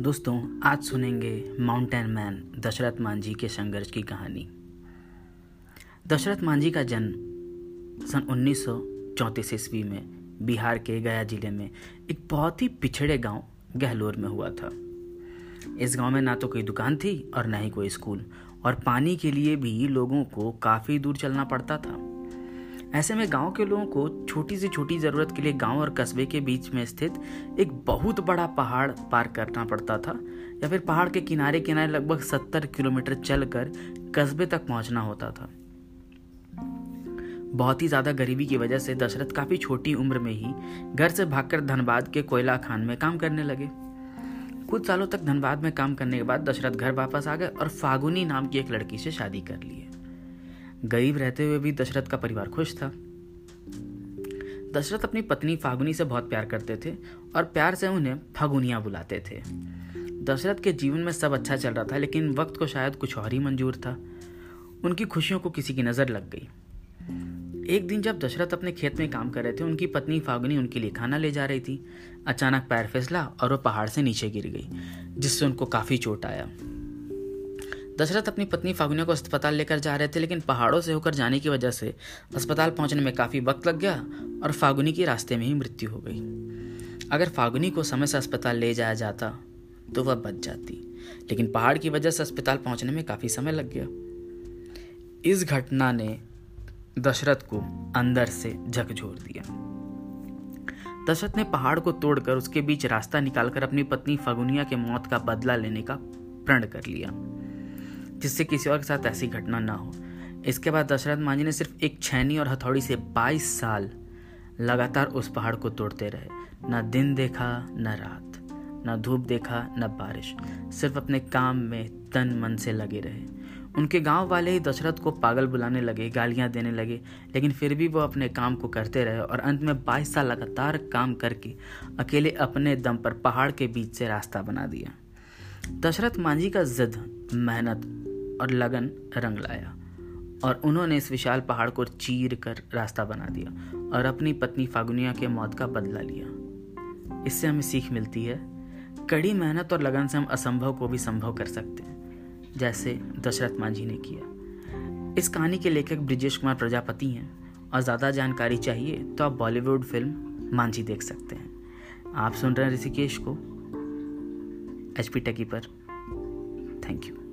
दोस्तों, आज सुनेंगे माउंटेन मैन दशरथ मांझी के संघर्ष की कहानी। दशरथ मांझी का जन्म सन उन्नीस सौ चौंतीस ईस्वी में बिहार के गया ज़िले में एक बहुत ही पिछड़े गाँव, गहलोर में हुआ था। इस गाँव में ना तो कोई दुकान थी और ना ही कोई स्कूल, और पानी के लिए भी लोगों को काफ़ी दूर चलना पड़ता था। ऐसे में गाँव के लोगों को छोटी से छोटी ज़रूरत के लिए गाँव और कस्बे के बीच में स्थित एक बहुत बड़ा पहाड़ पार करना पड़ता था, या फिर पहाड़ के किनारे किनारे लगभग सत्तर किलोमीटर चलकर कस्बे तक पहुँचना होता था। बहुत ही ज़्यादा गरीबी की वजह से दशरथ काफ़ी छोटी उम्र में ही घर से भागकर धनबाद के कोयला खान में काम करने लगे। कुछ सालों तक धनबाद में काम करने के बाद दशरथ घर वापस आ गए और फागुनी नाम की एक लड़की से शादी कर लिए गरीब रहते हुए भी दशरथ का परिवार खुश था। दशरथ अपनी पत्नी फागुनी से बहुत प्यार करते थे और प्यार से उन्हें फागुनिया बुलाते थे। दशरथ के जीवन में सब अच्छा चल रहा था, लेकिन वक्त को शायद कुछ और ही मंजूर था। उनकी खुशियों को किसी की नज़र लग गई। एक दिन जब दशरथ अपने खेत में काम कर रहे थे, उनकी पत्नी फागुनी उनके लिए खाना ले जा रही थी। अचानक पैर फिसला और वो पहाड़ से नीचे गिर गई, जिससे उनको काफ़ी चोट आया। दशरथ अपनी पत्नी फागुनिया को अस्पताल लेकर जा रहे थे, लेकिन पहाड़ों से होकर जाने की वजह से अस्पताल पहुँचने में काफ़ी वक्त लग गया और फागुनी की रास्ते में ही मृत्यु हो गई। अगर फागुनी को समय से अस्पताल ले जाया जाता तो वह बच जाती, लेकिन पहाड़ की वजह से अस्पताल पहुँचने में काफ़ी समय लग गया। इस घटना ने दशरथ को अंदर से झकझोर दिया। दशरथ ने पहाड़ को तोड़कर उसके बीच रास्ता निकालकर अपनी पत्नी फगुनिया के मौत का बदला लेने का प्रण कर लिया। जिससे किसी और के साथ ऐसी घटना ना हो। इसके बाद दशरथ मांझी ने सिर्फ़ एक छैनी और हथौड़ी से 22 साल लगातार उस पहाड़ को तोड़ते रहे। न दिन देखा, न रात, न धूप देखा, न बारिश। सिर्फ़ अपने काम में तन मन से लगे रहे। उनके गाँव वाले ही दशरथ को पागल बुलाने लगे, गालियाँ देने लगे, लेकिन फिर भी वो अपने काम को करते रहे और अंत में 22 साल लगातार काम करके अकेले अपने दम पर पहाड़ के बीच से रास्ता बना दिया। दशरथ मांझी का जिद, मेहनत और लगन रंग लाया और उन्होंने इस विशाल पहाड़ को चीर कर रास्ता बना दिया और अपनी पत्नी फागुनिया के मौत का बदला लिया। इससे हमें सीख मिलती है, कड़ी मेहनत और लगन से हम असंभव को भी संभव कर सकते हैं, जैसे दशरथ मांझी ने किया। इस कहानी के लेखक ब्रिजेश कुमार प्रजापति हैं और ज़्यादा जानकारी चाहिए तो आप बॉलीवुड फ़िल्म मांझी देख सकते हैं। आप सुन रहे हैं ऋषिकेश को एच पी टेकी पर। Thank you.